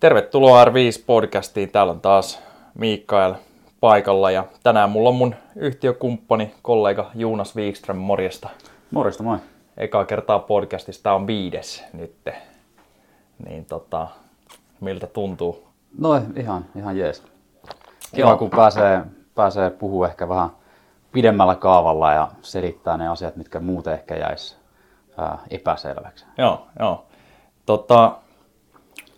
Tervetuloa R5-podcastiin. Täällä on taas Mikael paikalla ja tänään mulla on mun yhtiökumppani, kollega Juunas Wikström. Morjesta. Morjesta, moi. Ekaa kertaa podcastista. Tää on viides nyt. Niin tota, miltä tuntuu? No ihan, ihan jees. Kiva, Joo. kun pääsee, pääsee puhua ehkä vähän pidemmällä kaavalla ja selittää ne asiat, mitkä muuten ehkä jäisi epäselväksi. Joo, joo. Tota,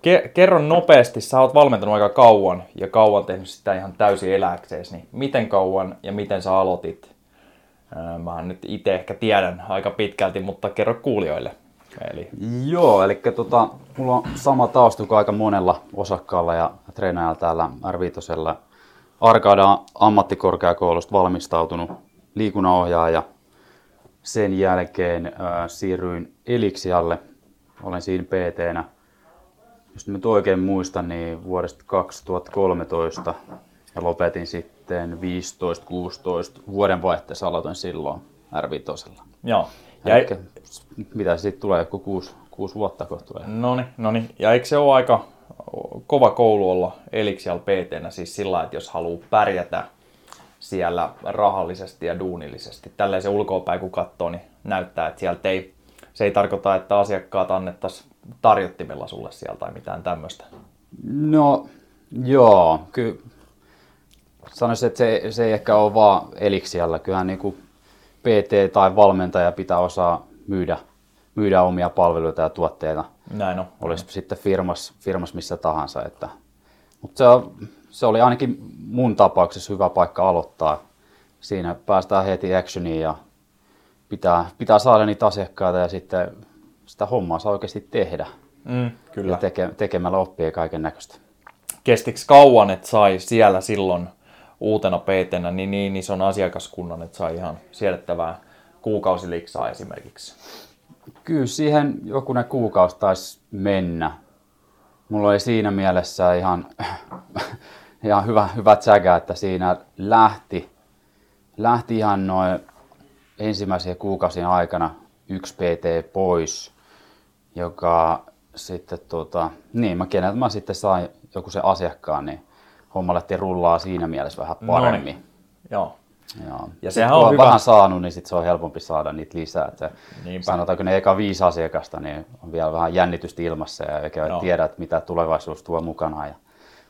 ke- kerro nopeasti, sä oot valmentanut aika kauan ja kauan tehnyt sitä ihan täysin eläkseesi, niin miten kauan ja miten sä aloitit? Mä nyt itse ehkä tiedän aika pitkälti, mutta kerro kuulijoille. Eli... Joo, eli tota, mulla on sama tausta kuin aika monella osakkaalla ja treenaajalla täällä r Arkada ammattikorkeakoulusta valmistautunut liikunnanohjaaja. Sen jälkeen äh, siirryin Eliksialle. Olen siinä PT-nä. Jos nyt oikein muistan, niin vuodesta 2013 ja lopetin sitten 15-16 vuodenvaihteessa aloitin silloin r Joo. Ja Elikkä, mitä sitten tulee, joku kuusi, kuusi vuotta kohta tulee. No niin, ja eikö se ole aika kova koulu olla Elixial pt siis sillä että jos haluaa pärjätä siellä rahallisesti ja duunillisesti. Tälleen se ulkoapäin kun katsoo, niin näyttää, että sieltä ei, se ei tarkoita, että asiakkaat annettaisiin tarjottimella sulle siellä tai mitään tämmöistä. No joo, kyllä sanoisin, että se, se ei ehkä ole vaan Elixialla. Kyllähän niin kuin PT tai valmentaja pitää osaa myydä, myydä omia palveluita ja tuotteita. Näin on. Olisi sitten firmas, firmas missä tahansa. Että, mutta se, on, se oli ainakin mun tapauksessa hyvä paikka aloittaa. Siinä päästään heti actioniin ja pitää, pitää saada niitä asiakkaita ja sitten sitä hommaa saa oikeasti tehdä. Mm, kyllä. Ja teke, tekemällä oppii kaiken näköistä. Kestikö kauan, että sai siellä silloin uutena pt niin niin ison asiakaskunnan, että sai ihan siedettävää kuukausiliksaa esimerkiksi? Kyllä siihen jokunen kuukausi taisi mennä. Mulla oli siinä mielessä ihan, ihan hyvä, hyvä tsäkä, että siinä lähti, lähti ihan noin ensimmäisen kuukausien aikana yksi PT pois, joka sitten tota, niin mä keneltä mä sitten sain joku se asiakkaan, niin homma lähti rullaa siinä mielessä vähän paremmin. Noin. Joo. Joo. Ja sehän on, on hyvä. vähän saanut, niin sit se on helpompi saada niitä lisää. Että sanotaanko ne eka viisi asiakasta, niin on vielä vähän jännitystä ilmassa ja eikä Joo. tiedä, että mitä tulevaisuus tuo mukanaan. Ja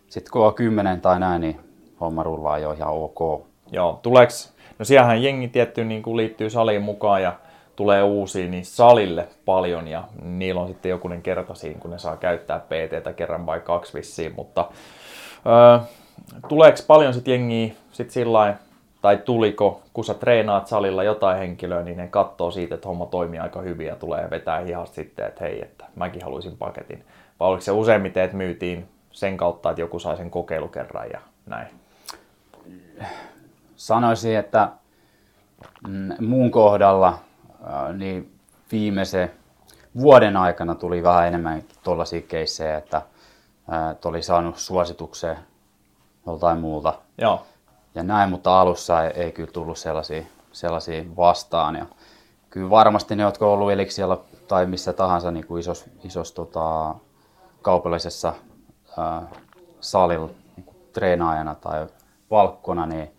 sitten kun on kymmenen tai näin, niin homma rullaa jo ihan ok. Joo, tuleeks, no siellähän jengi tietty niin kuin liittyy saliin mukaan ja tulee uusia, niin salille paljon ja niillä on sitten jokunen kerta siinä, kun ne saa käyttää PT kerran vai kaksi vissiin, mutta öö, tuleeko paljon sitten jengiä sit sillä tai tuliko, kun sä treenaat salilla jotain henkilöä, niin ne katsoo siitä, että homma toimii aika hyvin ja tulee vetää hihasta sitten, että hei, että mäkin haluaisin paketin. Vai oliko se useimmiten, että myytiin sen kautta, että joku sai sen kokeilukerran ja näin? Sanoisin, että mm, muun kohdalla niin viimeisen vuoden aikana tuli vähän enemmän tuollaisia keissejä, että oli saanut suosituksen joltain muulta. Joo ja näin, mutta alussa ei, ei kyllä tullut sellaisia, sellaisia vastaan. Ja kyllä varmasti ne, jotka on ollut Eliksialla tai missä tahansa niin kuin isos, isos tota, kaupallisessa ää, salilla niin treenaajana tai valkkona, niin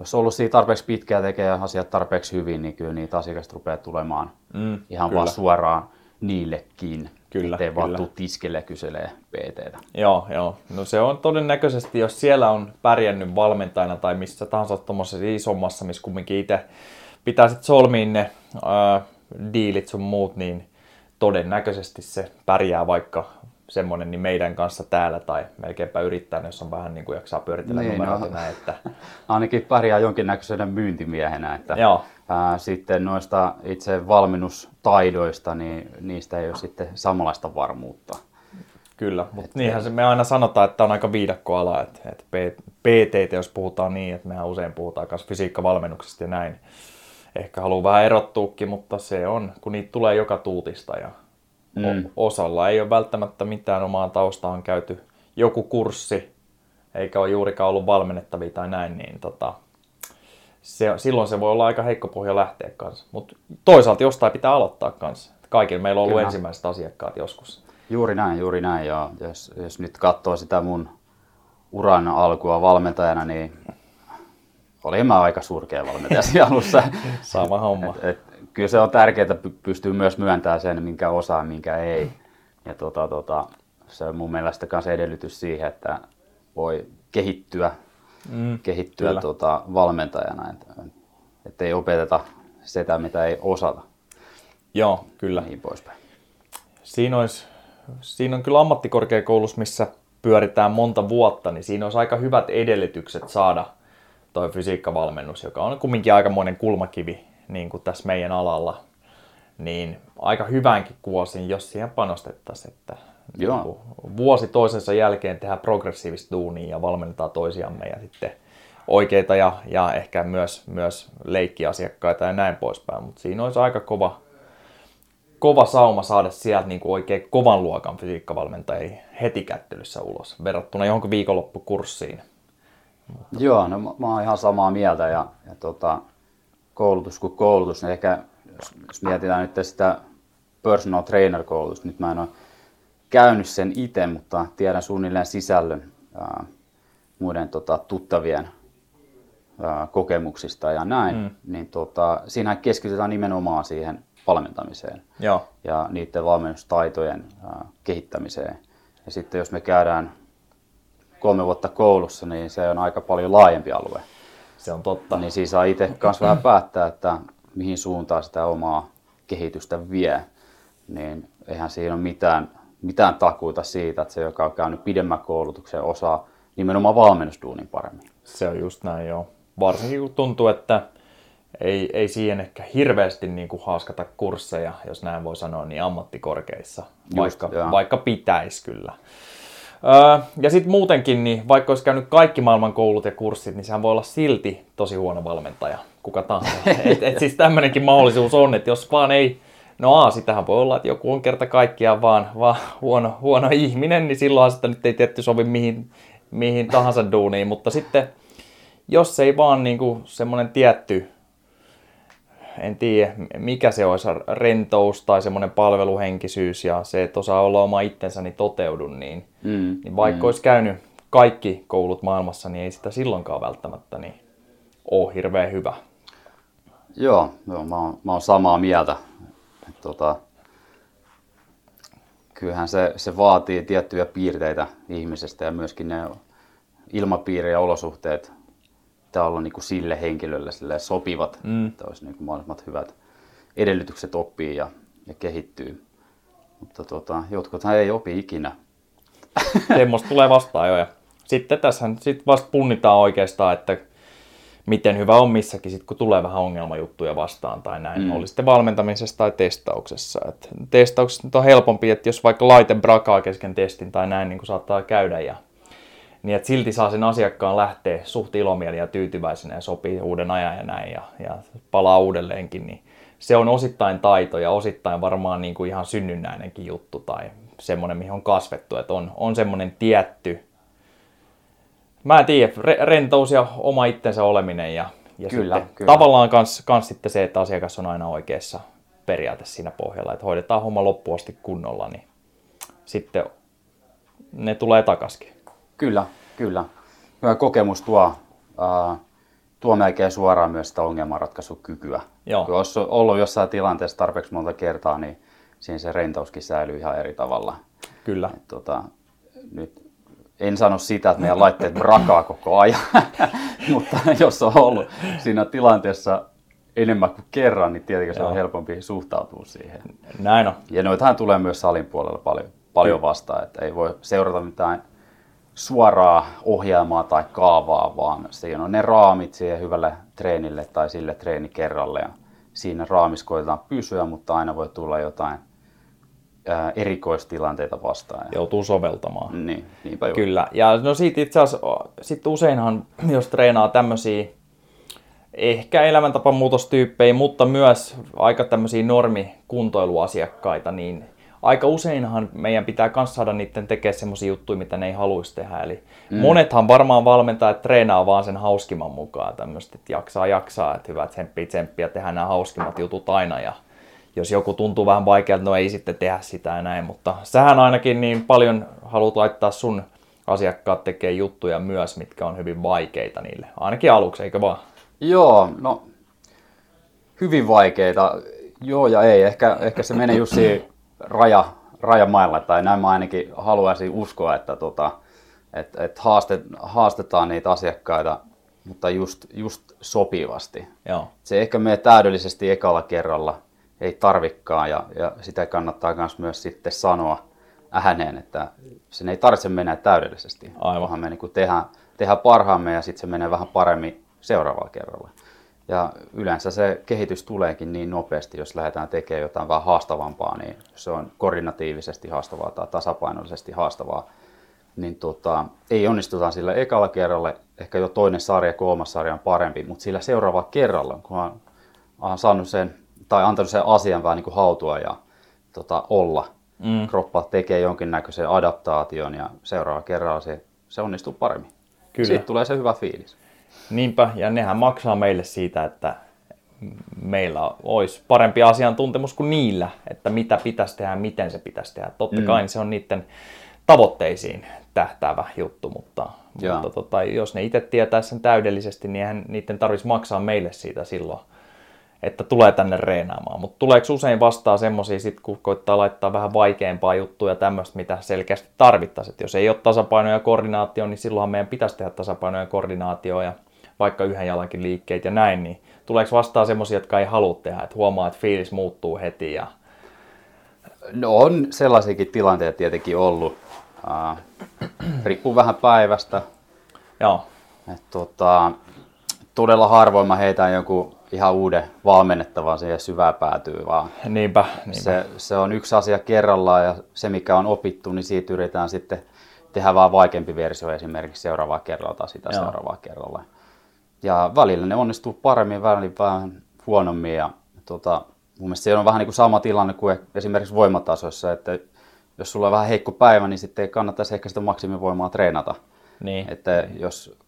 jos on ollut siinä tarpeeksi pitkään tekee asiat tarpeeksi hyvin, niin kyllä niitä asiakasta rupeaa tulemaan mm, ihan kyllä. vaan suoraan niillekin. Kyllä, Ettei kyllä. vaan tuu tiskelle kyselee PTtä. Joo, joo. No se on todennäköisesti, jos siellä on pärjännyt valmentajana tai missä tahansa tuommoisessa isommassa, missä kumminkin itse pitää sitten solmiin ne ää, diilit sun muut, niin todennäköisesti se pärjää vaikka semmoinen niin meidän kanssa täällä tai melkeinpä yrittää, jos on vähän niin kuin jaksaa pyöritellä niin, no, näin, että... Ainakin pärjää jonkinnäköisenä myyntimiehenä, että Joo. Ää, sitten noista itse valmennustaidoista, niin niistä ei ole sitten samanlaista varmuutta. Kyllä, mutta niinhän se me aina sanotaan, että on aika viidakkoala, että, että PT, jos puhutaan niin, että mehän usein puhutaan myös fysiikkavalmennuksesta ja näin. Ehkä haluaa vähän erottuukin, mutta se on, kun niitä tulee joka tuutista ja mm. osalla ei ole välttämättä mitään omaa taustaan käyty joku kurssi, eikä ole juurikaan ollut valmennettavia tai näin, niin tota, se, silloin se voi olla aika heikko pohja lähteä kanssa. Mutta toisaalta jostain pitää aloittaa kanssa. Kaikilla meillä on ollut Kyllä. ensimmäiset asiakkaat joskus. Juuri näin, juuri näin. Ja jos, jos nyt katsoo sitä mun uran alkua valmentajana, niin olin mä aika surkea valmentaja siinä alussa. Sama homma. Et, et, kyllä se on tärkeää pystyy myös myöntämään sen, minkä osaa, minkä ei. Ja tota, tota, se on mun mielestä myös edellytys siihen, että voi kehittyä, mm, kehittyä tota, valmentajana. Että et ei opeteta sitä, mitä ei osata. Joo, kyllä. Niin poispäin. Siinä, olisi, siinä on kyllä ammattikorkeakoulussa, missä pyöritään monta vuotta, niin siinä olisi aika hyvät edellytykset saada toi fysiikkavalmennus, joka on kumminkin aikamoinen kulmakivi niin kuin tässä meidän alalla, niin aika hyvänkin kuosin, jos siihen panostettaisiin, että Joo. Niin kuin vuosi toisensa jälkeen tehdään progressiivista duunia ja valmennetaan toisiamme ja sitten oikeita ja, ja ehkä myös, myös leikkiasiakkaita ja näin poispäin, mutta siinä olisi aika kova, kova sauma saada sieltä niin kuin oikein kovan luokan fysiikkavalmentajia heti kättelyssä ulos verrattuna johonkin viikonloppukurssiin. Mutta... Joo, no mä, mä oon ihan samaa mieltä ja, ja tota, koulutus kuin koulutus, niin ehkä jos, mietitään nyt sitä personal trainer koulutusta, nyt mä en ole käynyt sen itse, mutta tiedän suunnilleen sisällön ää, muiden tota, tuttavien ää, kokemuksista ja näin, mm. niin tota, siinä keskitytään nimenomaan siihen valmentamiseen Joo. ja niiden valmennustaitojen ää, kehittämiseen. Ja sitten jos me käydään kolme vuotta koulussa, niin se on aika paljon laajempi alue. Se on totta. Niin siinä saa itse kanssa vähän päättää, että mihin suuntaan sitä omaa kehitystä vie. Niin eihän siinä ole mitään, mitään takuita siitä, että se, joka on käynyt pidemmän koulutuksen, osaa nimenomaan valmennusduunin paremmin. Se on just näin, joo. Varsinkin kun tuntuu, että ei, ei siihen ehkä hirveästi niin kuin haaskata kursseja, jos näin voi sanoa, niin ammattikorkeissa, Just, vaikka, vaikka pitäisi kyllä. Öö, ja sitten muutenkin, niin vaikka olisi käynyt kaikki maailman koulut ja kurssit, niin sehän voi olla silti tosi huono valmentaja, kuka tahansa. et, et siis tämmöinenkin mahdollisuus on, että jos vaan ei, no a, sitähän voi olla, että joku on kerta kaikkiaan vaan, vaan huono, huono ihminen, niin silloin sitä nyt ei tietty sovi mihin, mihin tahansa duuniin, mutta sitten jos ei vaan niinku semmoinen tietty en tiedä mikä se olisi, rentous tai semmoinen palveluhenkisyys ja se, että osaa olla oma itsensä, niin toteudu, niin, mm, niin vaikka mm. olisi käynyt kaikki koulut maailmassa, niin ei sitä silloinkaan välttämättä niin ole hirveän hyvä. Joo, joo mä, oon, mä oon samaa mieltä. Tota, kyllähän se, se vaatii tiettyjä piirteitä ihmisestä ja myöskin ne ilmapiiri ja olosuhteet pitää olla niin kuin sille henkilölle sille sopivat, mm. että olisi niin kuin mahdollisimman hyvät edellytykset oppii ja, ja kehittyy. Mutta tota, jotkuthan ei opi ikinä. Semmoista tulee vastaan jo. Ja sitten tässä sit vasta punnitaan oikeastaan, että miten hyvä on missäkin, sit kun tulee vähän ongelmajuttuja vastaan tai näin. Mm. Oli sitten valmentamisessa tai testauksessa. Et testauksessa on helpompi, että jos vaikka laite brakaa kesken testin tai näin, niin kuin saattaa käydä ja niin että silti saa sen asiakkaan lähteä suht ilomielin ja tyytyväisenä ja sopii uuden ajan ja näin ja, ja palaa uudelleenkin, niin se on osittain taito ja osittain varmaan niin kuin ihan synnynnäinenkin juttu tai semmoinen, mihin on kasvettu, että on, on semmoinen tietty, mä en tiedä, re- rentous ja oma itsensä oleminen ja, ja kyllä, sitten kyllä. tavallaan kans, kans sitten se, että asiakas on aina oikeassa periaate siinä pohjalla, että hoidetaan homma loppuun asti kunnolla, niin sitten ne tulee takaskin. Kyllä, kyllä. Hyvä kokemus tuo, äh, tuo melkein suoraan myös sitä ongelmanratkaisukykyä. Joo. Kun olisi ollut jossain tilanteessa tarpeeksi monta kertaa, niin siinä se rentouskin säilyy ihan eri tavalla. Kyllä. Et, tota, nyt en sano sitä, että meidän laitteet brakaa koko ajan, mutta jos on ollut siinä tilanteessa enemmän kuin kerran, niin tietenkin se on helpompi suhtautua siihen. Näin on. Ja noitahan tulee myös salin puolella paljon, paljon vastaan, että ei voi seurata mitään suoraa ohjelmaa tai kaavaa, vaan siinä on ne raamit siihen hyvälle treenille tai sille treenikerralle. Ja siinä raamissa koetetaan pysyä, mutta aina voi tulla jotain ää, erikoistilanteita vastaan. Joutuu soveltamaan. Niin, niinpä Kyllä. Ja no siitä itse asiassa, sit useinhan, jos treenaa tämmöisiä ehkä elämäntapamuutostyyppejä, mutta myös aika tämmöisiä normikuntoiluasiakkaita, niin aika useinhan meidän pitää myös saada niiden tekemään semmoisia juttuja, mitä ne ei haluaisi tehdä. Eli mm. monethan varmaan valmentaa, että treenaa vaan sen hauskimman mukaan tämmöistä, että jaksaa jaksaa, että hyvä tsemppiä tsemppiä, tehdään nämä hauskimmat jutut aina ja, jos joku tuntuu vähän vaikealta, no ei sitten tehdä sitä ja näin, mutta sähän ainakin niin paljon haluat laittaa sun asiakkaat tekee juttuja myös, mitkä on hyvin vaikeita niille, ainakin aluksi, eikö vaan? Joo, no hyvin vaikeita. Joo ja ei. Ehkä, ehkä se menee just raja, rajamailla, tai näin mä ainakin haluaisin uskoa, että tota, et, et haaste, haastetaan niitä asiakkaita, mutta just, just sopivasti. Joo. Se ehkä menee täydellisesti ekalla kerralla, ei tarvikkaan, ja, ja sitä kannattaa myös sitten sanoa ääneen, että sen ei tarvitse mennä täydellisesti, Aivan. me niin tehdään, tehdään parhaamme ja sitten se menee vähän paremmin seuraavalla kerralla. Ja yleensä se kehitys tuleekin niin nopeasti, jos lähdetään tekemään jotain vähän haastavampaa, niin se on koordinatiivisesti haastavaa tai tasapainollisesti haastavaa, niin tota, ei onnistuta sillä ekalla kerralla, ehkä jo toinen sarja, kolmas sarja on parempi, mutta sillä seuraavalla kerralla, kun on, on saanut sen, tai antanut sen asian vähän niin kuin hautua ja tota, olla, mm. kroppa tekee jonkinnäköisen adaptaation ja seuraavalla kerralla se, se onnistuu paremmin. Kyllä. Siitä tulee se hyvä fiilis. Niinpä, ja nehän maksaa meille siitä, että meillä olisi parempi asiantuntemus kuin niillä, että mitä pitäisi tehdä ja miten se pitäisi tehdä. Totta mm. kai se on niiden tavoitteisiin tähtäävä juttu, mutta, mutta tota, jos ne itse tietää sen täydellisesti, niin eihän niiden tarvitsisi maksaa meille siitä silloin, että tulee tänne reenaamaan. Mutta tuleeko usein vastaan semmoisia, sit, kun koittaa laittaa vähän vaikeampaa juttuja tämmöistä, mitä selkeästi tarvittaisiin. jos ei ole tasapaino ja koordinaatio, niin silloinhan meidän pitäisi tehdä tasapaino ja koordinaatio ja vaikka yhden jalankin liikkeet ja näin, niin tuleeko vastaan semmoisia, jotka ei halua tehdä, että huomaa, että fiilis muuttuu heti ja... No on sellaisiakin tilanteita tietenkin ollut. Uh, riippuu vähän päivästä. Joo. Et, tota, todella harvoin mä heitän joku ihan uuden valmennettavan siihen syvään päätyy, vaan niinpä, niinpä. Se, se, on yksi asia kerrallaan ja se mikä on opittu, niin siitä yritetään sitten tehdä vaan vaikeampi versio esimerkiksi seuraavaa kerralla tai sitä Joo. seuraavaa kerralla. Ja välillä ne onnistuu paremmin, välillä vähän huonommin. Ja, tota, mun mielestä se on vähän niin kuin sama tilanne kuin esimerkiksi voimatasoissa, että jos sulla on vähän heikko päivä, niin sitten ei kannattaisi ehkä sitä maksimivoimaa treenata. Niin. Että jos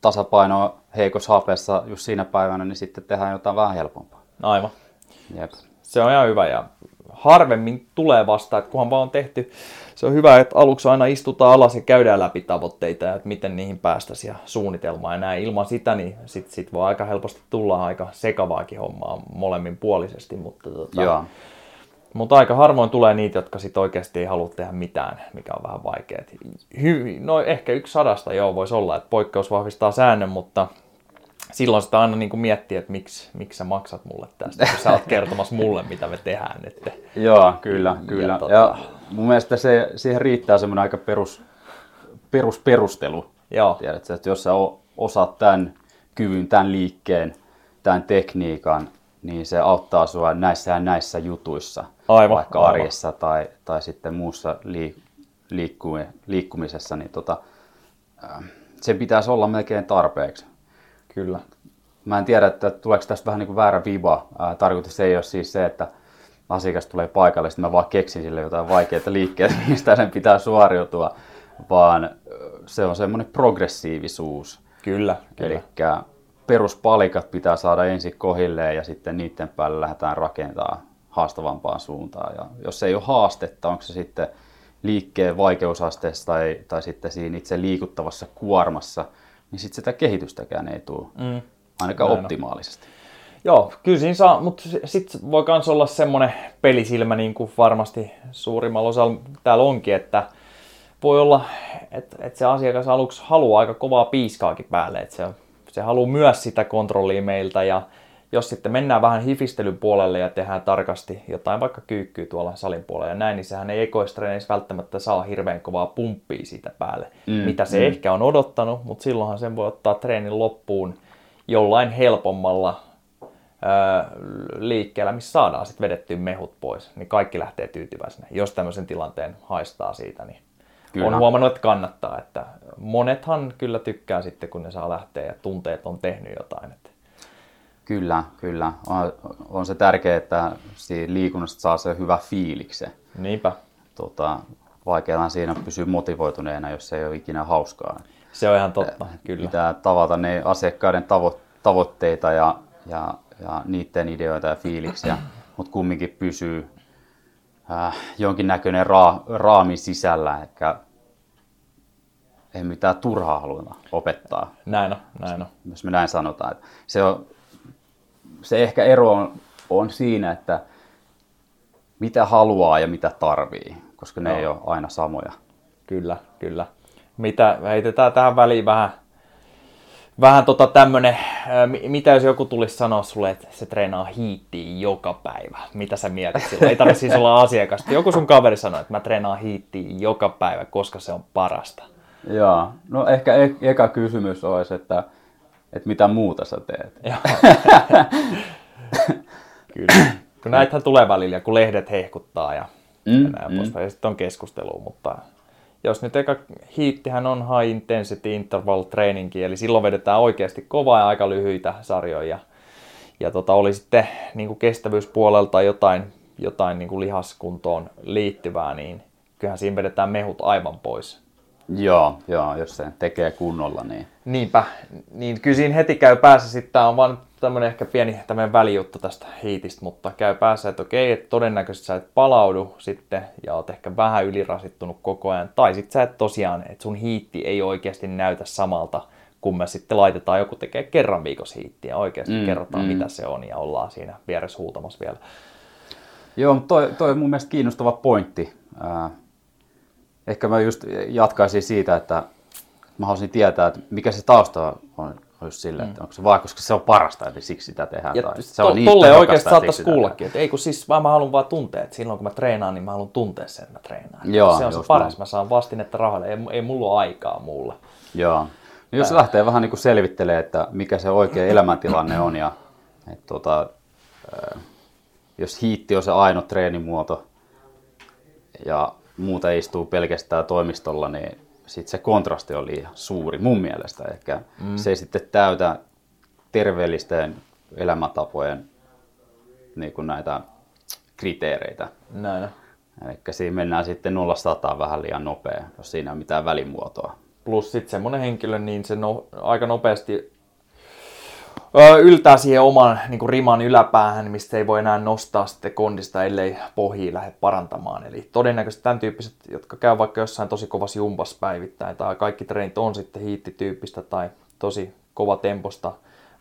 tasapaino on heikossa hapeessa just siinä päivänä, niin sitten tehdään jotain vähän helpompaa. Aivan. Jep. Se on ihan hyvä ja harvemmin tulee vasta, että kunhan vaan on tehty, se on hyvä, että aluksi aina istutaan alas ja käydään läpi tavoitteita ja että miten niihin päästäisiin ja suunnitelmaa ja näin. Ilman sitä, niin sit, sit voi aika helposti tulla aika sekavaakin hommaa molemmin puolisesti, mutta, tota, Joo. mutta aika harvoin tulee niitä, jotka sit oikeasti ei halua tehdä mitään, mikä on vähän vaikeaa. no ehkä yksi sadasta joo voisi olla, että poikkeus vahvistaa säännön, mutta silloin sitä aina niin kuin miettii, että miksi, miksi sä maksat mulle tästä, kun sä oot kertomassa mulle, mitä me tehdään. Että... Joo, kyllä, kyllä. Ja, tota... ja mun mielestä se, siihen riittää semmoinen aika perus, perusperustelu. Joo. Tiedätkö, että jos sä osaat tämän kyvyn, tämän liikkeen, tämän tekniikan, niin se auttaa sua näissä ja näissä jutuissa, aivan, vaikka aivan. arjessa tai, tai sitten muussa liik- liikkumisessa, niin tota, sen pitäisi olla melkein tarpeeksi. Kyllä. Mä en tiedä, että tuleeko tästä vähän niin kuin väärä viba. tarkoitus ei ole siis se, että asiakas tulee paikalle, sitten mä vaan keksin sille jotain vaikeita liikkeitä, mistä sen pitää suoriutua, vaan se on semmoinen progressiivisuus. Kyllä, kyllä. Eli peruspalikat pitää saada ensin kohilleen ja sitten niiden päälle lähdetään rakentamaan haastavampaan suuntaan. Ja jos ei ole haastetta, onko se sitten liikkeen vaikeusasteessa tai, tai sitten siinä itse liikuttavassa kuormassa, niin sitten sitä kehitystäkään ei tule mm. ainakaan Näin optimaalisesti. On. Joo, kyllä siinä saa, mutta sitten voi myös olla semmoinen pelisilmä, niin kuin varmasti suurimmalla osalla täällä onkin, että voi olla, että, että se asiakas aluksi haluaa aika kovaa piiskaakin päälle, että se, se haluaa myös sitä kontrollia meiltä ja jos sitten mennään vähän hifistelyn puolelle ja tehdään tarkasti jotain vaikka kyykkyy tuolla salin puolella ja näin, niin sehän ei ekoistreeneissä välttämättä saa hirveän kovaa pumppia siitä päälle, mm, mitä se mm. ehkä on odottanut, mutta silloinhan sen voi ottaa treenin loppuun jollain helpommalla liikkeellä, missä saadaan sitten vedettyä mehut pois, niin kaikki lähtee tyytyväisenä. Jos tämmöisen tilanteen haistaa siitä, niin kyllä. on huomannut, että kannattaa. Että monethan kyllä tykkää sitten, kun ne saa lähteä ja tunteet on tehnyt jotain. Että Kyllä, kyllä. On, on se tärkeää, että siinä liikunnasta saa se hyvä fiilikse. Niinpä. Tota, vaikeaa siinä pysyä motivoituneena, jos se ei ole ikinä hauskaa. Se on ihan totta, kyllä. Pitää tavata ne asiakkaiden tavo- tavoitteita ja, ja, ja niiden ideoita ja fiiliksiä mutta kumminkin pysyy äh, jonkinnäköinen ra, raami sisällä, eikä ei mitään turhaa haluta opettaa. Näin on, näin on. Jos me näin sanotaan. Se, on, se ehkä ero on, on siinä, että mitä haluaa ja mitä tarvii, koska ne no. ei ole aina samoja. Kyllä, kyllä. Mitä, heitetään tähän väliin vähän, vähän tota tämmönen, mitä jos joku tulisi sanoa sulle, että se treenaa hiittiin joka päivä? Mitä sä mietit silloin? Ei tarvitse siis olla asiakas. Joku sun kaveri sanoi, että mä treenaan hiittiin joka päivä, koska se on parasta. Joo, no ehkä e- eka kysymys olisi, että, että mitä muuta sä teet? Kyllä. Kun näitähän tulee välillä, kun lehdet hehkuttaa ja, mm, ja näin mm. poispäin. Ja sitten on keskustelu, mutta jos nyt eka hiittihän on high intensity interval trainingi, eli silloin vedetään oikeasti kovaa ja aika lyhyitä sarjoja. Ja tota, oli sitten niin kuin kestävyyspuolelta jotain, jotain niin kuin lihaskuntoon liittyvää, niin kyllähän siinä vedetään mehut aivan pois. Joo, joo, jos se tekee kunnolla, niin... Niinpä, niin kyllä siinä heti käy päässä sitten, tämä on vaan tämmöinen ehkä pieni tämmöinen välijuttu tästä hiitistä, mutta käy päässä, että okei, että todennäköisesti sä et palaudu sitten ja oot ehkä vähän ylirasittunut koko ajan, tai sitten sä et tosiaan, että sun hiitti ei oikeasti näytä samalta, kun me sitten laitetaan, joku tekee kerran viikossa hiittiä, oikeasti mm, kerrotaan mm. mitä se on ja ollaan siinä vieressä huutamassa vielä. Joo, toi, toi on mun mielestä kiinnostava pointti. Äh, ehkä mä just jatkaisin siitä, että mä haluaisin tietää, että mikä se tausta on, olisi sille, mm. että onko se vaan, koska se on parasta, eli siksi sitä tehdään. Ja tai se on niin tolleen oikeasti saattaisi kuullakin, että ei kun siis vaan mä haluan vaan tuntea, että silloin kun mä treenaan, niin mä haluan tuntea sen, että mä treenaan. Joo, se on se paras, näin. mä saan vastinetta rahalle, ei, ei mulla ole aikaa muulla. Joo. No jos lähtee vähän niin kuin selvittelee, että mikä se oikea elämäntilanne on ja että tota, jos hiitti on se ainoa treenimuoto ja muuta istuu pelkästään toimistolla, niin sitten se kontrasti on liian suuri mun mielestä. Ehkä mm. se ei sitten täytä terveellisten elämäntapojen niin kuin näitä kriteereitä. Näin. Eli siinä mennään sitten 0 vähän liian nopea, jos siinä ei ole mitään välimuotoa. Plus sitten semmoinen henkilö, niin se no, aika nopeasti yltää siihen oman niin kuin riman yläpäähän, mistä ei voi enää nostaa sitten kondista, ellei pohji lähde parantamaan. Eli todennäköisesti tämän tyyppiset, jotka käy vaikka jossain tosi kovassa jumpas päivittäin, tai kaikki treenit on sitten hiittityyppistä tai tosi kova temposta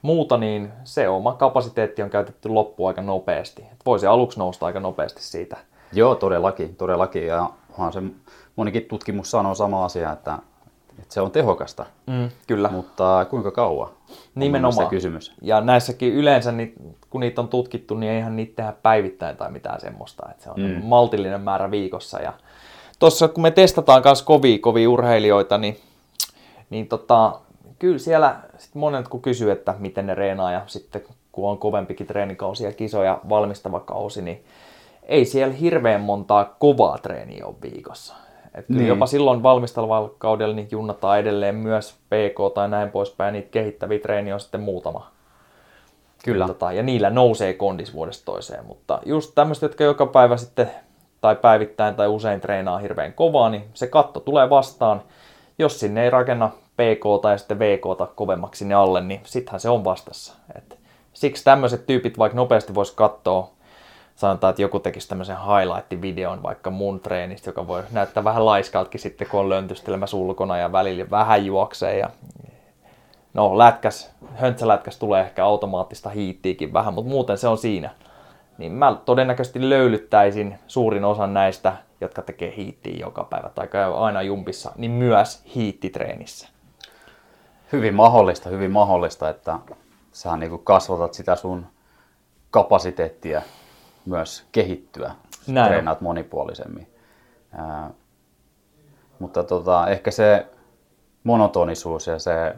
muuta, niin se oma kapasiteetti on käytetty loppuun aika nopeasti. Et voisi aluksi nousta aika nopeasti siitä. Joo, todellakin, todellakin. Ja se monikin tutkimus sanoo sama asia, että että se on tehokasta. Mm, kyllä. Mutta kuinka kauan? Nimenomaan. kysymys. Ja näissäkin yleensä, kun niitä on tutkittu, niin eihän niitä tehdä päivittäin tai mitään semmoista. Että se on mm. maltillinen määrä viikossa. Ja tuossa kun me testataan myös kovia, kovia urheilijoita, niin, niin tota, kyllä siellä sit monet kun kysyy, että miten ne reenaa ja sitten kun on kovempikin treenikausi ja kisoja valmistava kausi, niin ei siellä hirveän montaa kovaa treeniä ole viikossa. Että niin. jopa silloin valmistelevalla kaudella niin junnataan edelleen myös PK tai näin poispäin, niitä kehittäviä treeniä on sitten muutama. Kyllä. Ja, tota, ja niillä nousee kondis vuodesta toiseen, mutta just tämmöiset, jotka joka päivä sitten tai päivittäin tai usein treenaa hirveän kovaa, niin se katto tulee vastaan. Jos sinne ei rakenna PK tai sitten VK kovemmaksi sinne alle, niin sittenhän se on vastassa. Et siksi tämmöiset tyypit vaikka nopeasti voisi katsoa sanotaan, että joku tekisi tämmöisen highlight-videon vaikka mun treenistä, joka voi näyttää vähän laiskaltkin sitten, kun on löntystelemässä ulkona ja välillä vähän juoksee. Ja... No, lätkäs, höntsälätkäs tulee ehkä automaattista hiittiikin vähän, mutta muuten se on siinä. Niin mä todennäköisesti löylyttäisin suurin osan näistä, jotka tekee hiittiä joka päivä tai käy aina jumpissa, niin myös hiittitreenissä. Hyvin mahdollista, hyvin mahdollista, että sä niin kasvatat sitä sun kapasiteettia myös kehittyä, Näin. treenaat monipuolisemmin. Ää, mutta tota, ehkä se monotonisuus ja se,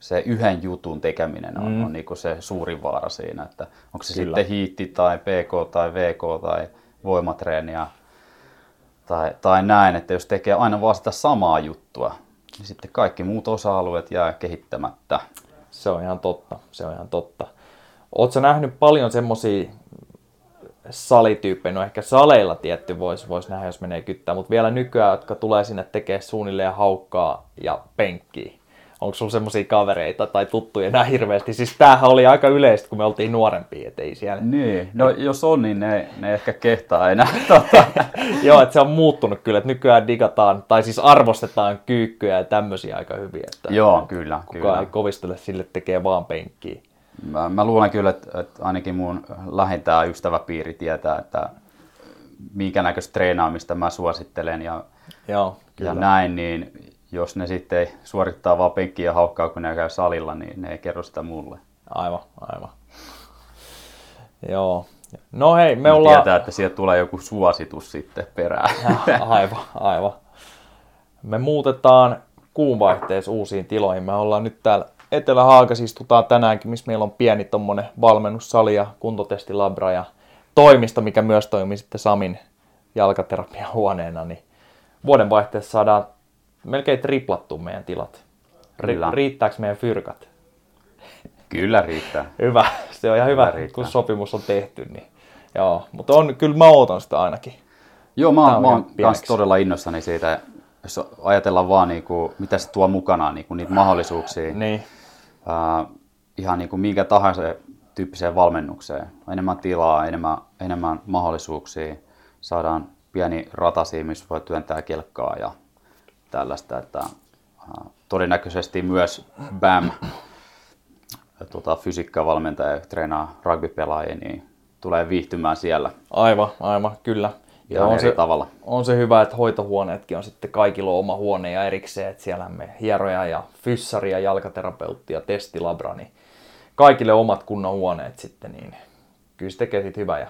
se yhden jutun tekeminen on, mm. on niin se suurin vaara siinä, että onko se Kyllä. sitten hiitti tai PK tai VK tai voimatreenia tai, tai näin, että jos tekee aina vaan sitä samaa juttua, niin sitten kaikki muut osa-alueet jää kehittämättä. Se on ihan totta, se on ihan totta. Oletko nähnyt paljon semmoisia salityyppejä, no ehkä saleilla tietty voisi vois nähdä, jos menee kyttää, mutta vielä nykyään, jotka tulee sinne tekemään suunnilleen haukkaa ja penkkiä. onko sulla semmoisia kavereita tai tuttuja enää hirveästi? Siis tämähän oli aika yleistä, kun me oltiin nuorempia, et ei siellä... Niin, no jos on, niin ne, ne ehkä kehtaa enää. Tota. Joo, että se on muuttunut kyllä, että nykyään digataan, tai siis arvostetaan kyykkyjä ja tämmöisiä aika hyvin. Että Joo, kyllä. Kukaan kyllä. ei kovistele sille, tekee vaan penkkiä. Mä, mä luulen kyllä, että, että ainakin mun lähentää ystäväpiiri tietää, että minkä näköistä treenaamista mä suosittelen ja, Joo, ja näin, niin jos ne sitten suorittaa vaan penkkiä ja haukkaa, kun ne käy salilla, niin ne ei kerro sitä mulle. Aivan, aivan. Joo. No hei, me Ne ollaan... Tietää, että sieltä tulee joku suositus sitten perään. Aivan, aivan. Me muutetaan kuunvaihteessa uusiin tiloihin. Me ollaan nyt täällä Etelä-Haagassa istutaan tänäänkin, missä meillä on pieni tommonen valmennussali ja kuntotestilabra ja toimisto, mikä myös toimii sitten Samin jalkaterapian huoneena, niin vuodenvaihteessa saadaan melkein triplattu meidän tilat. Ri- riittääkö meidän fyrkat? Kyllä riittää. Hyvä, se on ihan hyvä, Hyvä riittää. kun sopimus on tehty. Niin. Joo, mutta on, kyllä mä ootan sitä ainakin. Joo, mä, on mä oon kans todella innossani siitä, jos ajatellaan vaan niinku, mitä se tuo mukanaan, niinku niitä mahdollisuuksia. Niin, Ihan niinku minkä tahansa tyyppiseen valmennukseen. Enemmän tilaa, enemmän, enemmän mahdollisuuksia. Saadaan pieni ratasi, missä voi työntää kelkkaa ja tällaista. Että, todennäköisesti myös BAM, tota, fysiikkavalmentaja, joka treenaa rugbypelaajia, niin tulee viihtymään siellä aivan, aivan, kyllä. Ihan on se, tavalla. on se hyvä, että hoitohuoneetkin on sitten kaikilla on oma huone ja erikseen, että siellä me hieroja ja fyssari ja jalkaterapeutti ja testilabra, niin kaikille omat kunnon huoneet sitten, niin kyllä se tekee siitä hyvä ja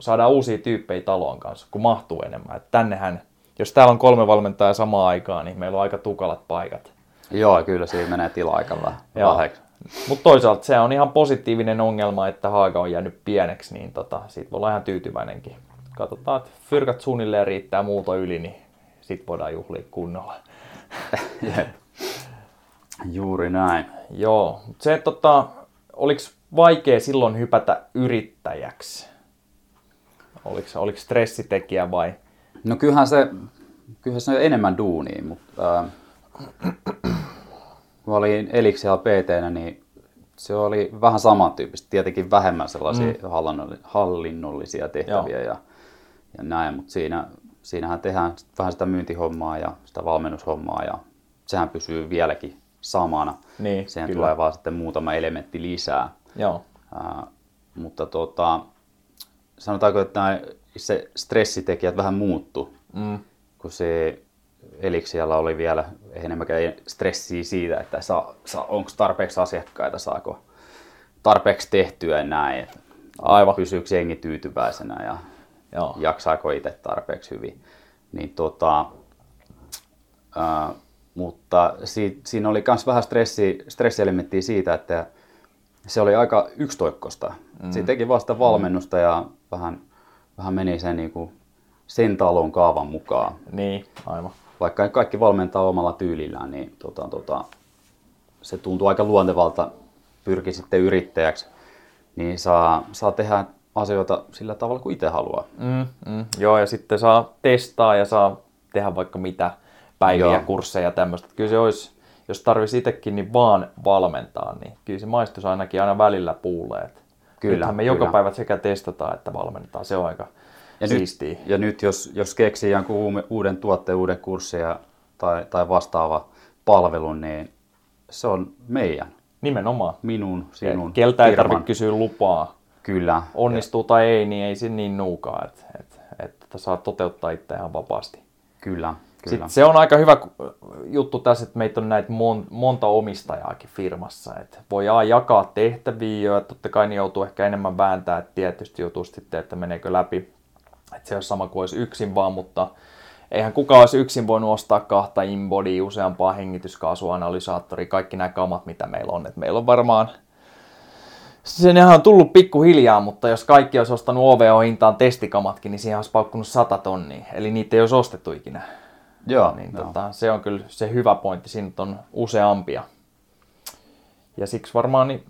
saadaan uusia tyyppejä taloon kanssa, kun mahtuu enemmän. Et tännehän, jos täällä on kolme valmentajaa samaan aikaan, niin meillä on aika tukalat paikat. Joo, kyllä siinä menee tila-aika vähän Joo. vähäksi. Mutta toisaalta se on ihan positiivinen ongelma, että Haaga on jäänyt pieneksi, niin tota, siitä voi olla ihan tyytyväinenkin. Katsotaan, että fyrkat suunnilleen riittää muuta yli, niin sit voidaan juhlia kunnolla. Jep. Juuri näin. Joo, mut se, tota, oliko vaikea silloin hypätä yrittäjäksi? Oliko, oliko stressitekijä vai? No kyllähän se, kyllähän se on enemmän duunia, mutta äh, kun olin Elixialla pt niin se oli vähän samantyyppistä, tietenkin vähemmän sellaisia mm. hallinnollisia tehtäviä ja, ja näin, mutta siinä, siinähän tehdään vähän sitä myyntihommaa ja sitä valmennushommaa ja sehän pysyy vieläkin samana. Niin, Siihen kyllä. tulee vaan sitten muutama elementti lisää. Joo, Ää, mutta tota, sanotaanko, että nämä, se stressitekijät vähän muuttu, mm, kun se Elixialla oli vielä enemmänkään stressiä siitä, että saa, saa, onko tarpeeksi asiakkaita, saako tarpeeksi tehtyä ja näin, aivan. pysyykö jengi tyytyväisenä ja Joo. jaksaako itse tarpeeksi hyvin. Niin tota, ää, mutta si, siinä oli myös vähän stressi, stressielementtiä siitä, että se oli aika yksitoikkoista. Mm. Siinä teki vasta valmennusta ja vähän, vähän meni sen, niin kuin, sen talon kaavan mukaan. Niin, aivan. Vaikka kaikki valmentaa omalla tyylillään, niin tota, tota, se tuntuu aika luontevalta pyrki sitten yrittäjäksi, niin saa, saa tehdä asioita sillä tavalla kuin itse haluaa. Mm, mm, joo, ja sitten saa testaa ja saa tehdä vaikka mitä päiviä, Joo. kursseja ja tämmöistä. Kyllä se olisi, jos tarvitsisi itsekin, niin vaan valmentaa, niin kyllä se maistuisi ainakin aina välillä puulle. Että Kyllä, Nythän me kyllä. joka päivä sekä testataan että valmennetaan. Se on aika Ja siistiä. nyt, ja nyt jos, jos keksii jonkun uuden tuotteen, uuden kurssin ja, tai, tai vastaava palvelun, niin se on meidän, Nimenomaan. minun, sinun, Keltä ei tarvitse kysyä lupaa. Kyllä. Onnistuu tai ei, niin ei se niin nuukaa, että et, et, et saa toteuttaa itse ihan vapaasti. Kyllä, kyllä. Sitten se on aika hyvä juttu tässä, että meitä on näitä mon, monta omistajaakin firmassa. Että voidaan jakaa tehtäviä ja totta kai ne joutuu ehkä enemmän vääntää, että tietysti joutuu sitten, että meneekö läpi. Että se on sama kuin olisi yksin vaan, mutta eihän kukaan olisi yksin voinut ostaa kahta inbodia, useampaa hengityskaasuanalysaattoria, kaikki nämä kamat, mitä meillä on. Et meillä on varmaan se on tullut pikkuhiljaa, mutta jos kaikki olisi ostanut OVO-hintaan testikamatkin, niin siihen olisi paukkunut 100 tonnia. Eli niitä ei olisi ostettu ikinä. Joo, Niin joo. tota, se on kyllä se hyvä pointti, siinä on useampia. Ja siksi varmaan niin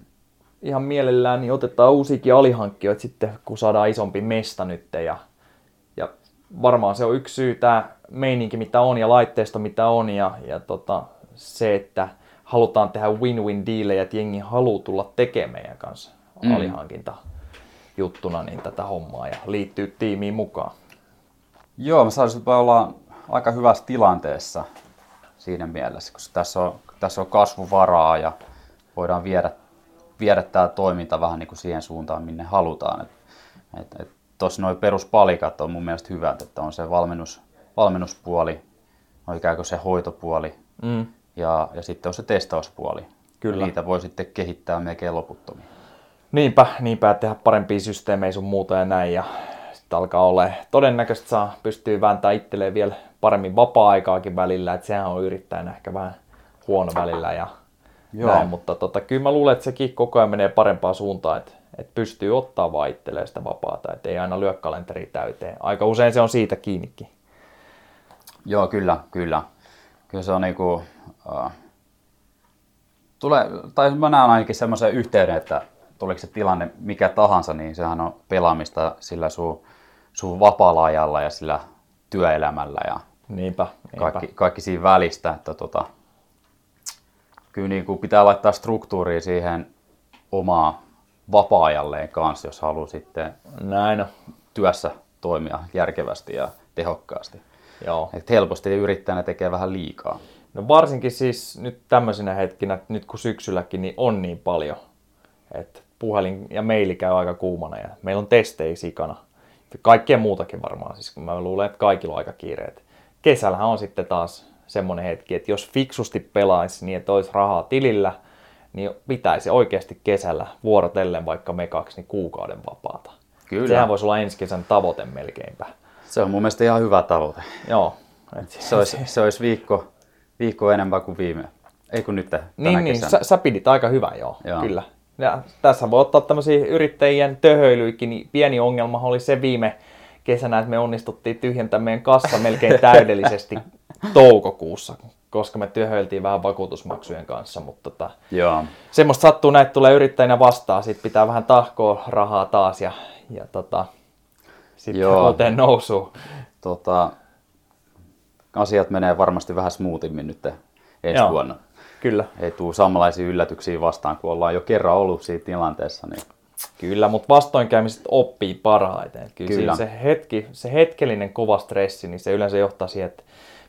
ihan mielellään niin otetaan uusiakin alihankkijoita sitten, kun saadaan isompi mesta nyt. Ja, ja varmaan se on yksi syy, tämä meininki mitä on ja laitteisto mitä on ja, ja tota, se, että halutaan tehdä win-win diilejä, että jengi haluaa tulla tekemään meidän kanssa mm. alihankinta juttuna niin tätä hommaa ja liittyy tiimiin mukaan. Joo, mä sanoisin, että olla aika hyvässä tilanteessa siinä mielessä, koska tässä on, tässä on kasvuvaraa ja voidaan viedä, viedä tämä toiminta vähän niin kuin siihen suuntaan, minne halutaan. Et, et, et Tuossa nuo peruspalikat on mun mielestä hyvät, että on se valmennus, valmennuspuoli, on ikään kuin se hoitopuoli mm. Ja, ja sitten on se testauspuoli. Kyllä. Niitä voi sitten kehittää melkein loputtomiin. Niinpä, niinpä, tehdä parempia systeemejä sun muuta ja näin. Ja sitten alkaa olla todennäköisesti saa pystyy vääntämään itselleen vielä paremmin vapaa-aikaakin välillä, että sehän on yrittäjänä ehkä vähän huono välillä ja Joo. näin, mutta tota, kyllä mä luulen, että sekin koko ajan menee parempaan suuntaan, että, että pystyy ottaa vaan itselleen sitä vapaata, että ei aina lyö kalenteri täyteen. Aika usein se on siitä kiinnikin. Joo, kyllä, kyllä. Kyllä se on niinku, uh, tulee, tai mä näen ainakin semmoisen yhteyden, että tuliko se tilanne mikä tahansa, niin sehän on pelaamista sillä sun, sun vapaalla ajalla ja sillä työelämällä ja niinpä, niinpä. Kaikki, kaikki siinä välistä. Että tota, kyllä niin kuin pitää laittaa struktuuria siihen omaa vapaa-ajalleen kanssa, jos haluaa sitten Näin on. työssä toimia järkevästi ja tehokkaasti. Joo. Et helposti yrittäjänä tekee vähän liikaa. No varsinkin siis nyt tämmöisinä hetkinä, nyt kun syksylläkin, niin on niin paljon, että puhelin ja maili käy aika kuumana ja meillä on testejä sikana. Kaikkea muutakin varmaan, siis kun mä luulen, että kaikilla on aika kiireet. Kesällähän on sitten taas semmoinen hetki, että jos fiksusti pelaisi niin, että olisi rahaa tilillä, niin pitäisi oikeasti kesällä vuorotellen vaikka me kaksi niin kuukauden vapaata. Kyllä. Sehän voisi olla ensi kesän tavoite melkeinpä. Se on mun mielestä ihan hyvä tavoite. Joo. Se olisi, se olisi viikko, viikko enemmän kuin viime. Ei kun nyt tänä Niin, niin sä, sä, pidit aika hyvän, joo, joo. kyllä. Ja tässä voi ottaa tämmöisiä yrittäjien töhöilyikin, niin pieni ongelma oli se viime kesänä, että me onnistuttiin tyhjentämään meidän kassa melkein täydellisesti toukokuussa, koska me töhöiltiin vähän vakuutusmaksujen kanssa, mutta tota, Joo. semmoista sattuu, näitä tulee yrittäjänä vastaan, sitten pitää vähän tahkoa rahaa taas ja, ja tota, sitten uuteen nousuun. Tota, asiat menee varmasti vähän smoothimmin nyt ensi Joo. vuonna kyllä. ei tule samanlaisia yllätyksiä vastaan, kun ollaan jo kerran ollut siinä tilanteessa. Niin... Kyllä, mutta vastoinkäymiset oppii parhaiten. Kyllä, kyllä. Se, hetki, se hetkellinen kova stressi, niin se yleensä johtaa siihen, että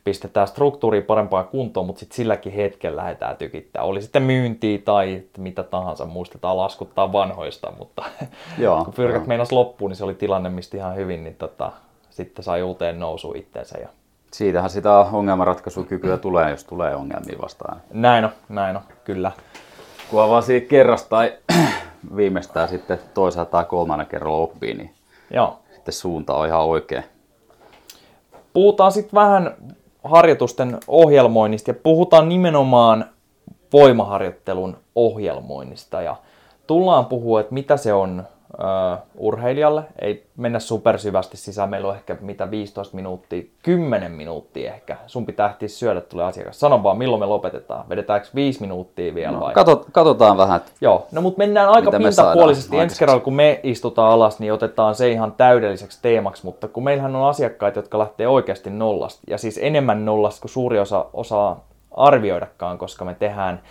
pistetään struktuuri parempaan kuntoon, mutta sitten silläkin hetkellä lähdetään tykittää. Oli sitten myyntiä tai mitä tahansa, muistetaan laskuttaa vanhoista, mutta Joo, kun pyrkät meinas loppuun, niin se oli tilanne, mistä ihan hyvin, niin tota, sitten sai uuteen nousuun itteensä ja siitähän sitä ongelmanratkaisukykyä tulee, jos tulee ongelmia vastaan. Näin on, näin on, kyllä. Kun vaan siitä kerrasta tai viimeistään sitten toisaalta tai kolmannen kerralla oppii, niin Joo. sitten suunta on ihan oikein. Puhutaan sitten vähän harjoitusten ohjelmoinnista ja puhutaan nimenomaan voimaharjoittelun ohjelmoinnista. Ja tullaan puhua, että mitä se on uh, urheilijalle. Ei mennä supersyvästi sisään, meillä on ehkä mitä 15 minuuttia, 10 minuuttia ehkä. Sun pitää ehtiä syödä, tulee asiakas. Sano vaan, milloin me lopetetaan. Vedetäänkö 5 minuuttia vielä no, vai? Katot, katsotaan vähän. Joo, no mutta mennään aika pintapuolisesti. Ensi kerralla kun me istutaan alas, niin otetaan se ihan täydelliseksi teemaksi, mutta kun meillähän on asiakkaita, jotka lähtee oikeasti nollasta, ja siis enemmän nollasta kuin suuri osa osaa arvioidakaan, koska me tehdään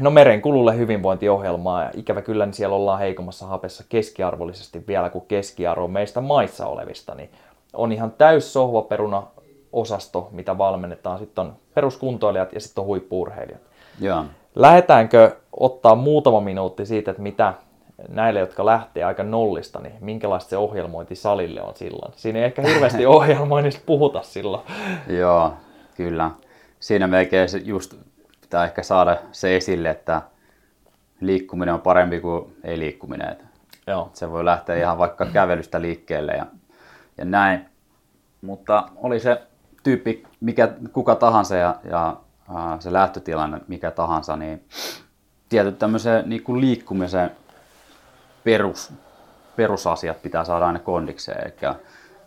no merenkululle hyvinvointiohjelmaa ja ikävä kyllä niin siellä ollaan heikommassa hapessa keskiarvollisesti vielä kuin keskiarvo meistä maissa olevista, niin on ihan täys sohvaperuna osasto, mitä valmennetaan. Sitten on peruskuntoilijat ja sitten on huippuurheilijat. Joo. Lähdetäänkö ottaa muutama minuutti siitä, että mitä näille, jotka lähtee aika nollista, niin minkälaista se ohjelmointi salille on silloin? Siinä ei ehkä hirveästi ohjelmoinnista puhuta silloin. Joo, kyllä. Siinä melkein just pitää ehkä saada se esille, että liikkuminen on parempi kuin ei liikkuminen. Joo. Se voi lähteä ihan vaikka kävelystä liikkeelle ja, ja näin. Mutta oli se tyyppi mikä, kuka tahansa ja, ja ää, se lähtötilanne mikä tahansa, niin tietyt tämmöisen niin kuin liikkumisen perus, perusasiat pitää saada aina kondikseen. Eli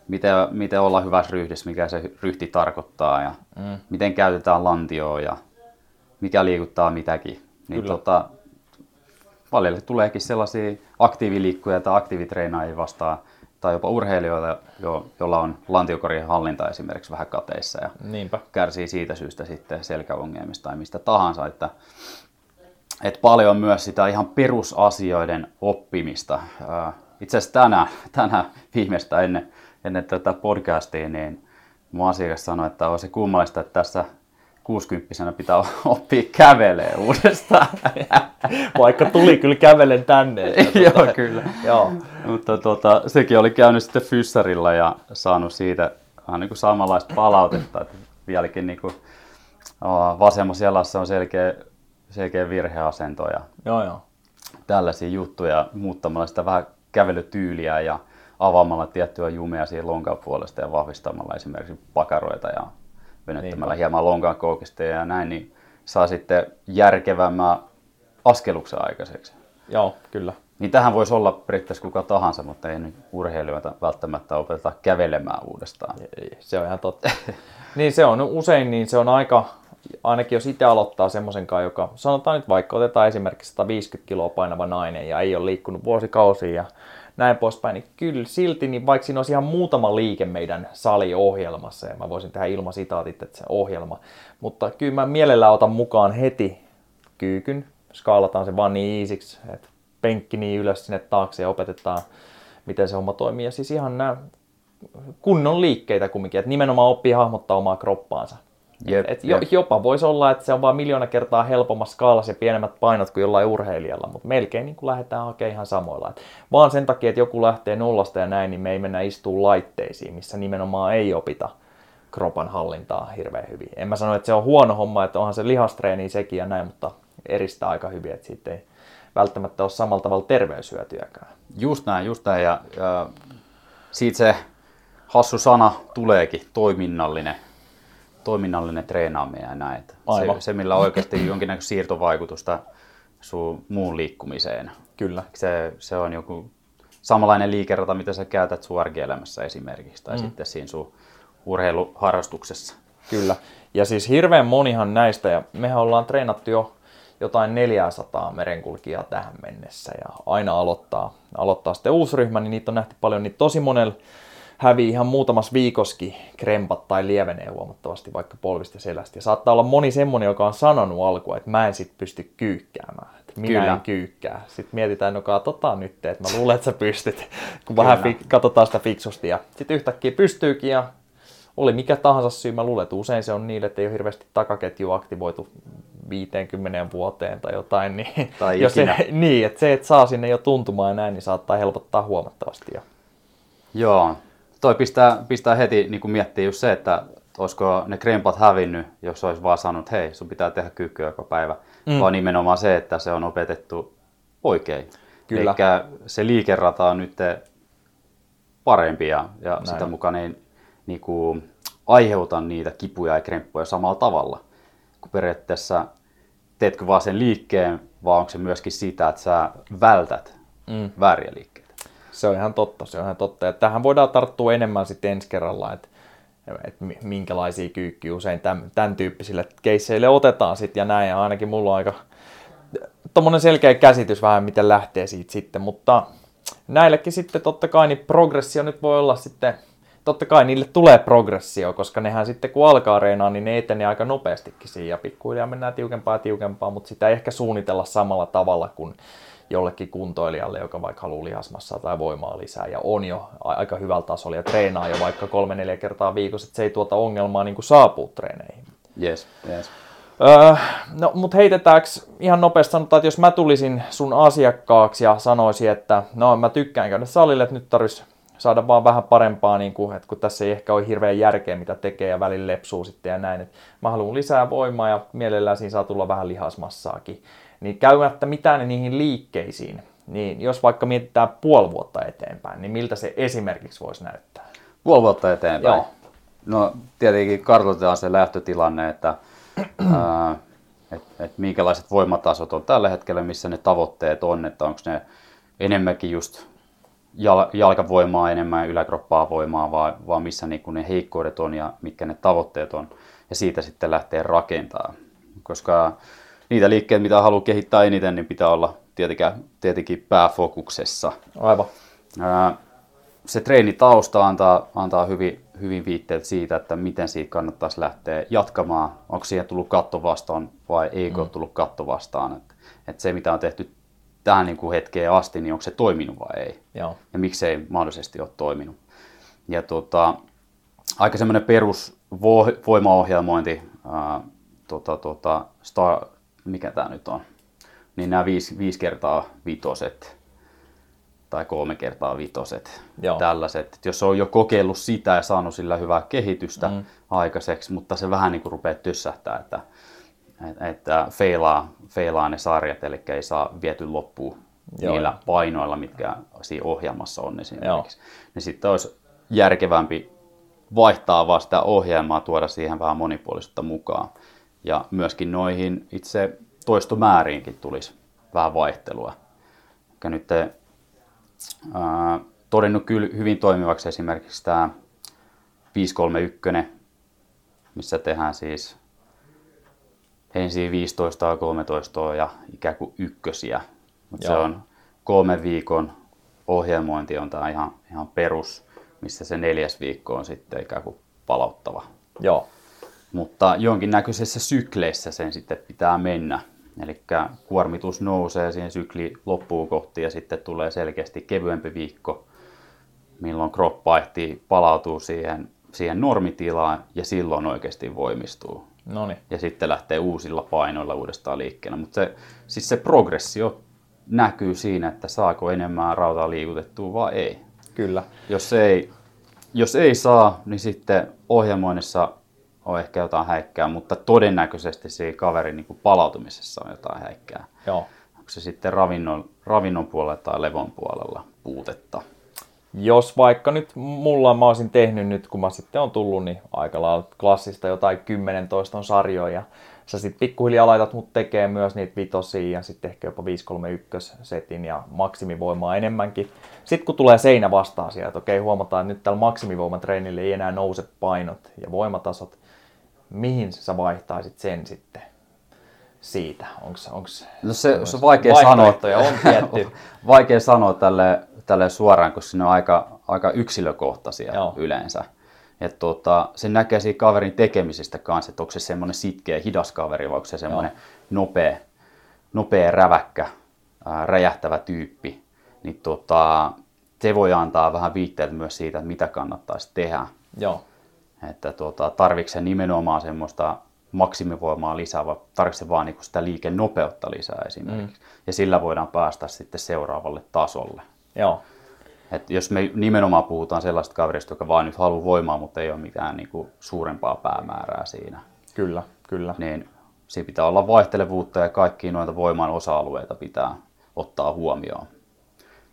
miten, miten olla hyvässä ryhdissä, mikä se ryhti tarkoittaa ja mm. miten käytetään lantioa ja mikä liikuttaa mitäkin. Niin Kyllä. tota, välillä tuleekin sellaisia aktiiviliikkuja tai aktiivitreenaajia vastaan, tai jopa urheilijoilla, jo, jolla on lantiokorien hallinta esimerkiksi vähän kateissa ja Niinpä. kärsii siitä syystä sitten selkäongelmista tai mistä tahansa, että, että paljon myös sitä ihan perusasioiden oppimista. Itse asiassa tänään, tänään viimeistä ennen, ennen tätä podcastia, niin mun asiakas sanoi, että on se kummallista, että tässä 60 pitää oppia kävelee uudestaan. Vaikka tuli kyllä kävelen tänne. Että, Joo, tota, kyllä. Joo. Mutta tota, sekin oli käynyt sitten fyssarilla ja saanut siitä vähän niin kuin samanlaista palautetta, että vieläkin niin kuin, vasemmassa jalassa on selkeä, selkeä virheasento ja joo, joo. tällaisia juttuja muuttamalla sitä vähän kävelytyyliä ja avaamalla tiettyä jumea siihen lonkan puolesta ja vahvistamalla esimerkiksi pakaroita ja venyttämällä Niinpä. hieman lonkan koukista ja näin, niin saa sitten järkevämmän askeluksen aikaiseksi. Joo, kyllä. Niin tähän voisi olla periaatteessa kuka tahansa, mutta ei nyt urheilijoita välttämättä opeteta kävelemään uudestaan. Ei, Se on ihan totta. niin se on usein, niin se on aika, ainakin jos itse aloittaa semmoisen kanssa, joka sanotaan nyt vaikka otetaan esimerkiksi 150 kiloa painava nainen ja ei ole liikkunut vuosikausia ja näin poispäin, niin kyllä silti, niin vaikka siinä olisi ihan muutama liike meidän saliohjelmassa, ja mä voisin tehdä ilmasitaatit, että se ohjelma, mutta kyllä mä mielellään otan mukaan heti kyykyn, skaalataan se vaan niin iisiksi, että penkki niin ylös sinne taakse ja opetetaan, miten se homma toimii. Ja siis ihan nämä kunnon liikkeitä kumminkin, että nimenomaan oppii hahmottaa omaa kroppaansa. Jep, Et jo, jep. jopa voisi olla, että se on vain miljoona kertaa helpommassa skaalassa ja pienemmät painot kuin jollain urheilijalla, mutta melkein niin kuin lähdetään hakemaan ihan samoilla. Et vaan sen takia, että joku lähtee nollasta ja näin, niin me ei mennä istuun laitteisiin, missä nimenomaan ei opita kropan hallintaa hirveän hyvin. En mä sano, että se on huono homma, että onhan se lihastreeni sekin ja näin, mutta eristää aika hyvin, että siitä ei välttämättä ole samalla tavalla terveyshyötyäkään. Just näin, just näin. Ja, ja siitä se hassu sana tuleekin, toiminnallinen, toiminnallinen treenaaminen ja näin. Se, se, millä oikeasti jonkinnäköistä siirtovaikutusta sun muun liikkumiseen. Kyllä. Se, se on joku samanlainen liikerata, mitä sä käytät sun arkielämässä esimerkiksi, tai mm. sitten siinä sun urheiluharrastuksessa. Kyllä. Ja siis hirveän monihan näistä, ja mehän ollaan treenattu jo jotain 400 merenkulkijaa tähän mennessä, ja aina aloittaa, aloittaa sitten uusi ryhmä, niin niitä on nähty paljon, niin tosi monella hävii ihan muutamassa viikoskin krempat tai lievenee huomattavasti vaikka polvista ja selästä. Ja saattaa olla moni semmonen, joka on sanonut alkuun, että mä en sit pysty kyykkäämään. Että minä Kyllä. en kyykkää. Sitten mietitään, no katsotaan nyt, että mä luulen, että sä pystyt. Kun vähän fi- katsotaan sitä fiksusti. Ja sitten yhtäkkiä pystyykin ja oli mikä tahansa syy, mä luulen, että usein se on niille, että ei ole hirveästi takaketju aktivoitu 50 vuoteen tai jotain, niin, Tai jos se, niin että se, että saa sinne jo tuntumaan ja näin, niin saattaa helpottaa huomattavasti. Ja, Joo, toi pistää, pistää heti niin miettiä just se, että olisiko ne krempat hävinnyt, jos olisi vaan sanonut, hei, sun pitää tehdä kyykkyä joka päivä, mm. vaan nimenomaan se, että se on opetettu oikein. Kyllä. Eli se liikerata on nyt parempi ja, ja Näin. sitä mukaan ei niin kuin, aiheuta niitä kipuja ja kremppuja samalla tavalla. Kun periaatteessa teetkö vaan sen liikkeen, vaan onko se myöskin sitä, että sä vältät mm. vääriä liikkeitä. Se on ihan totta, se on ihan totta. Ja tähän voidaan tarttua enemmän sitten ensi kerralla, että, että mi- minkälaisia kyykkyjä usein tämän, tämän tyyppisille keisseille otetaan sitten ja näin. Ja ainakin mulla on aika tommonen selkeä käsitys vähän, miten lähtee siitä sitten, mutta näillekin sitten totta kai niin progressio nyt voi olla sitten, totta kai niille tulee progressio, koska nehän sitten kun alkaa reenaa, niin ne etenee aika nopeastikin siinä ja pikkuhiljaa mennään tiukempaa ja tiukempaa, mutta sitä ei ehkä suunnitella samalla tavalla kuin jollekin kuntoilijalle, joka vaikka haluaa lihasmassaa tai voimaa lisää ja on jo aika hyvällä tasolla ja treenaa jo vaikka kolme-neljä kertaa viikossa, että se ei tuota ongelmaa niin kuin saapuu treeneihin. Yes, yes. Öö, no, mutta heitetäänkö ihan nopeasti sanotaan, että jos mä tulisin sun asiakkaaksi ja sanoisin, että no mä tykkään käydä salille, että nyt tarvitsisi saada vaan vähän parempaa, niin kuin, että kun tässä ei ehkä ole hirveän järkeä, mitä tekee ja välillä lepsuu sitten ja näin, että mä haluan lisää voimaa ja mielellään siinä saa tulla vähän lihasmassaakin, niin käymättä mitään niihin liikkeisiin, niin jos vaikka mietitään puoli vuotta eteenpäin, niin miltä se esimerkiksi voisi näyttää? Puoli vuotta eteenpäin. Joo. No tietenkin kartoitetaan se lähtötilanne, että ää, et, et minkälaiset voimatasot on tällä hetkellä, missä ne tavoitteet on, että onko ne enemmänkin just jal, jalkavoimaa enemmän, yläkroppaa voimaa, vaan, vaan missä niinku ne heikkoudet on ja mitkä ne tavoitteet on. Ja siitä sitten lähtee rakentaa. Koska niitä liikkeitä, mitä haluaa kehittää eniten, niin pitää olla tietenkin, tietenkin pääfokuksessa. Aivan. Ää, se treenitausta antaa, antaa hyvin, hyvin viitteet siitä, että miten siitä kannattaisi lähteä jatkamaan. Onko siihen tullut katto vastaan vai eikö mm. ole tullut katto vastaan. Että, että se, mitä on tehty tähän niin kuin hetkeen asti, niin onko se toiminut vai ei. Joo. Ja miksei mahdollisesti ole toiminut. Ja tota, aika semmoinen perus voimaohjelmointi, ää, tota, tota, star, mikä tämä nyt on, niin nämä viisi, viisi kertaa vitoset tai kolme kertaa vitoset, Joo. tällaiset. Et jos on jo kokeillut sitä ja saanut sillä hyvää kehitystä mm. aikaiseksi, mutta se vähän niin kuin rupeaa tyssähtää, että, että feilaa, feilaa ne sarjat, eli ei saa viety loppuun Joo. niillä painoilla, mitkä siinä ohjelmassa on esimerkiksi. Joo. Niin sitten olisi järkevämpi vaihtaa vaan sitä ohjelmaa, tuoda siihen vähän monipuolisuutta mukaan. Ja myöskin noihin itse toistomääriinkin tulisi vähän vaihtelua. Eli nyt ää, todennut kyllä hyvin toimivaksi esimerkiksi tämä 531, missä tehdään siis ensin 15 13 ja ikään kuin ykkösiä. Mut se on kolmen viikon ohjelmointi on tämä ihan, ihan perus, missä se neljäs viikko on sitten ikään kuin palauttava. Joo. Mutta jonkinnäköisessä sykleissä sen sitten pitää mennä. Eli kuormitus nousee siihen sykli loppuu kohti ja sitten tulee selkeästi kevyempi viikko, milloin kroppa ehtii palautuu siihen, siihen normitilaan ja silloin oikeasti voimistuu. Noniin. Ja sitten lähtee uusilla painoilla uudestaan liikkeelle. Mutta se, siis se progressio näkyy siinä, että saako enemmän rautaa liikutettua vai ei. Kyllä. Jos ei, jos ei saa, niin sitten ohjelmoinnissa on ehkä jotain häikkää, mutta todennäköisesti siinä kaverin niin palautumisessa on jotain häikkää. Joo. Onko se sitten ravinnon, ravinnon puolella tai levon puolella puutetta? Jos vaikka nyt mulla mä olisin tehnyt nyt, kun mä sitten on tullut, niin aika lailla klassista jotain 10 toiston sarjoja. Sä sitten pikkuhiljaa laitat mut tekee myös niitä vitosia ja sitten ehkä jopa 531 setin ja maksimivoimaa enemmänkin. Sitten kun tulee seinä vastaan sieltä, että okei huomataan, että nyt tällä maksimivoimatreenillä ei enää nouse painot ja voimatasot, mihin sä vaihtaisit sen sitten siitä? Onks, onks no se, se on vaikea sanoa. on tietty. vaikea sanoa tälle, tälle suoraan, koska ne on aika, aika yksilökohtaisia Joo. yleensä. Et tota, se näkee siinä kaverin tekemisistä kanssa, että onko se semmoinen sitkeä, hidas kaveri vai onko se semmoinen nopea, nopea, räväkkä, ää, räjähtävä tyyppi. Niin tota, se voi antaa vähän viitteitä myös siitä, että mitä kannattaisi tehdä. Joo. Että tuota, tarvitse se nimenomaan semmoista maksimivoimaa lisää, vai tarvitse se vaan niin sitä liikenopeutta lisää esimerkiksi. Mm. Ja sillä voidaan päästä sitten seuraavalle tasolle. Joo. Et jos me nimenomaan puhutaan sellaista kaverista, joka vaan nyt haluaa voimaa, mutta ei ole mitään niin kuin suurempaa päämäärää siinä. Kyllä, kyllä. Niin siinä pitää olla vaihtelevuutta ja kaikki noita voiman osa-alueita pitää ottaa huomioon.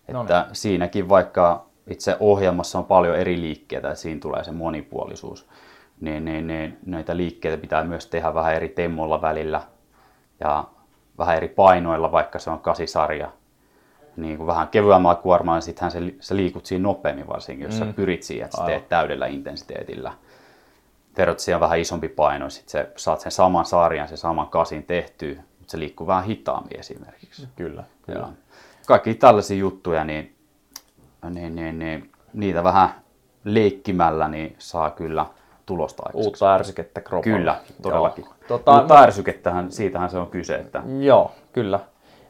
Että siinäkin vaikka itse ohjelmassa on paljon eri liikkeitä, että siinä tulee se monipuolisuus. Niin, niin, niin näitä liikkeitä pitää myös tehdä vähän eri temmoilla välillä ja vähän eri painoilla, vaikka se on kasisarja. Niin kuin vähän kevyemmällä kuormalla, niin sittenhän se, sä liikut siinä nopeammin varsinkin, jos mm. sä pyrit siihen, että sä teet täydellä intensiteetillä. Verrat siihen vähän isompi paino, sit sä saat sen saman sarjan, sen saman kasin tehtyä, mutta se liikkuu vähän hitaammin esimerkiksi. Kyllä, kyllä. Ja kaikki tällaisia juttuja, niin niin, niin, niin niitä vähän leikkimällä niin saa kyllä tulosta aikaiseksi. Uutta ärsykettä kropalle. Kyllä, todellakin. Tota, Uutta no, ärsykettähän, siitähän se on kyse. Että... Joo, kyllä.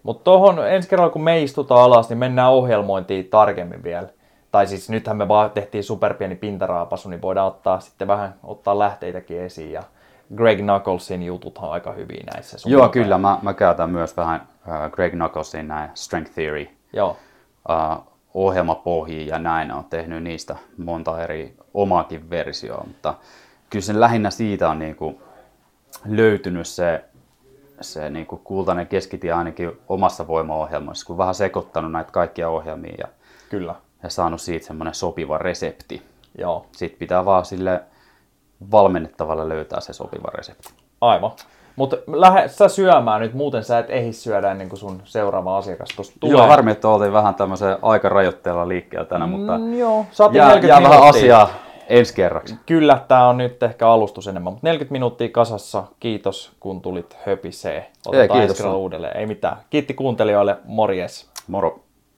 Mutta tuohon ensi kerralla kun me istutaan alas, niin mennään ohjelmointiin tarkemmin vielä. Tai siis nythän me vaan tehtiin superpieni pintaraapasu, niin voidaan ottaa sitten vähän ottaa lähteitäkin esiin. Ja Greg Knucklesin jutut on aika hyviä näissä. Joo, kyllä. Mä, mä käytän myös vähän uh, Greg Knucklesin näin Strength Theory. Joo. Uh, ohjelmapohjiin ja näin. on tehnyt niistä monta eri omaakin versioa, mutta kyllä sen lähinnä siitä on niin kuin löytynyt se, se niin kuin kultainen keskitie ainakin omassa voimaohjelmassa, kun vähän sekoittanut näitä kaikkia ohjelmia ja, kyllä. ja saanut siitä semmoinen sopiva resepti. Joo. Sitten pitää vaan sille valmennettavalle löytää se sopiva resepti. Aivan. Mutta lähde sä syömään nyt, muuten sä et ehdi syödä ennen kuin sun seuraava asiakas tuossa tulee. Joo, harmi, että oltiin vähän tämmöisen aikarajoitteella liikkeellä tänään, mutta mm, joo, jää, jää vähän asiaa ensi kerraksi. Kyllä, tämä on nyt ehkä alustus enemmän, mutta 40 minuuttia kasassa. Kiitos, kun tulit höpisee. Otetaan Ei, kiitos. uudelleen. Ei mitään. Kiitti kuuntelijoille. Morjes. Moro.